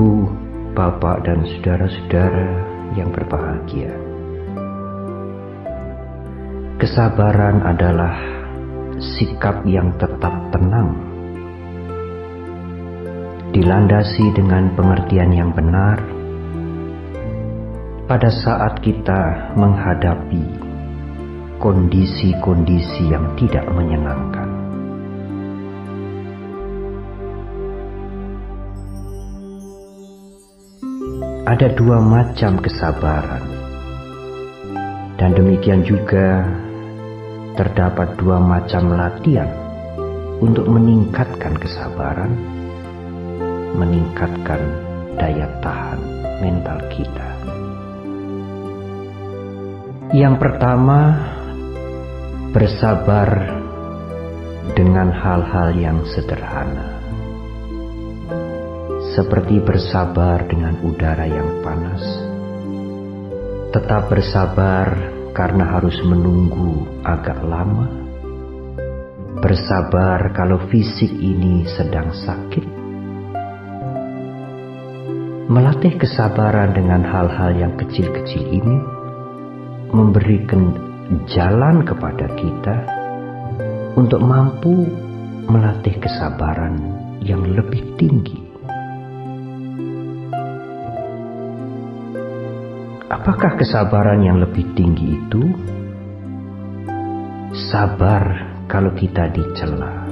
ibu, bapak, dan saudara-saudara yang berbahagia. Kesabaran adalah sikap yang tetap tenang, dilandasi dengan pengertian yang benar pada saat kita menghadapi kondisi-kondisi yang tidak menyenangkan. Ada dua macam kesabaran, dan demikian juga terdapat dua macam latihan untuk meningkatkan kesabaran, meningkatkan daya tahan mental kita. Yang pertama, bersabar dengan hal-hal yang sederhana seperti bersabar dengan udara yang panas. Tetap bersabar karena harus menunggu agak lama. Bersabar kalau fisik ini sedang sakit. Melatih kesabaran dengan hal-hal yang kecil-kecil ini memberikan jalan kepada kita untuk mampu melatih kesabaran yang lebih tinggi. Apakah kesabaran yang lebih tinggi itu? Sabar kalau kita dicela.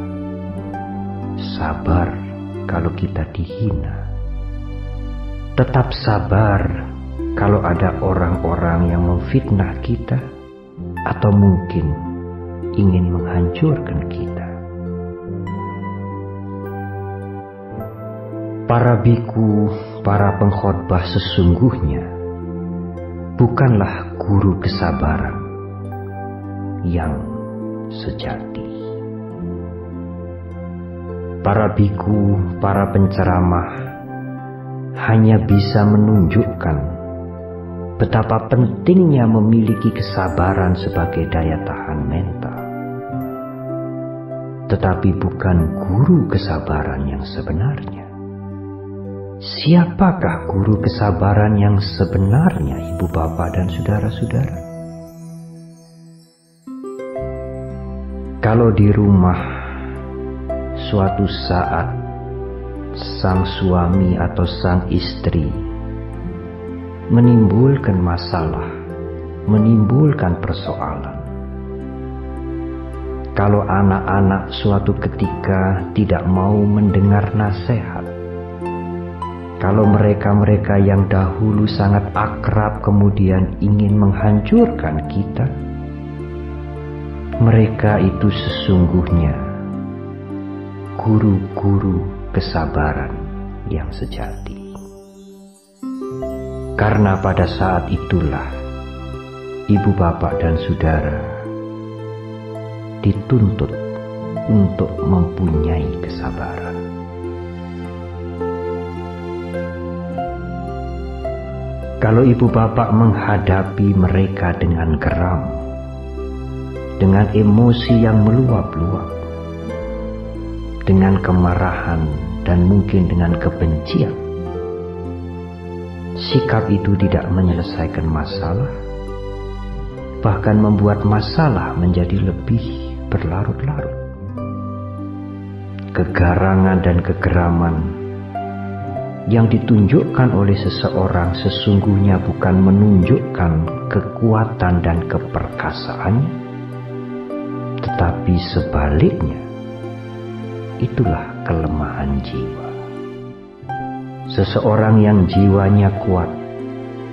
Sabar kalau kita dihina. Tetap sabar kalau ada orang-orang yang memfitnah kita atau mungkin ingin menghancurkan kita. Para biku, para pengkhotbah sesungguhnya bukanlah guru kesabaran yang sejati. Para biku, para penceramah hanya bisa menunjukkan betapa pentingnya memiliki kesabaran sebagai daya tahan mental. Tetapi bukan guru kesabaran yang sebenarnya. Siapakah guru kesabaran yang sebenarnya, ibu bapak dan saudara-saudara? Kalau di rumah suatu saat sang suami atau sang istri menimbulkan masalah, menimbulkan persoalan. Kalau anak-anak suatu ketika tidak mau mendengar nasihat, kalau mereka-mereka yang dahulu sangat akrab kemudian ingin menghancurkan kita, mereka itu sesungguhnya guru-guru kesabaran yang sejati. Karena pada saat itulah ibu bapak dan saudara dituntut untuk mempunyai kesabaran. Kalau ibu bapak menghadapi mereka dengan geram, dengan emosi yang meluap-luap, dengan kemarahan dan mungkin dengan kebencian, sikap itu tidak menyelesaikan masalah, bahkan membuat masalah menjadi lebih berlarut-larut. Kegarangan dan kegeraman yang ditunjukkan oleh seseorang sesungguhnya bukan menunjukkan kekuatan dan keperkasaannya, tetapi sebaliknya, itulah kelemahan jiwa. Seseorang yang jiwanya kuat,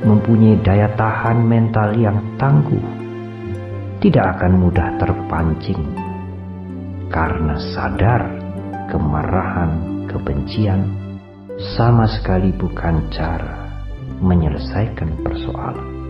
mempunyai daya tahan mental yang tangguh, tidak akan mudah terpancing karena sadar kemarahan, kebencian, sama sekali bukan cara menyelesaikan persoalan.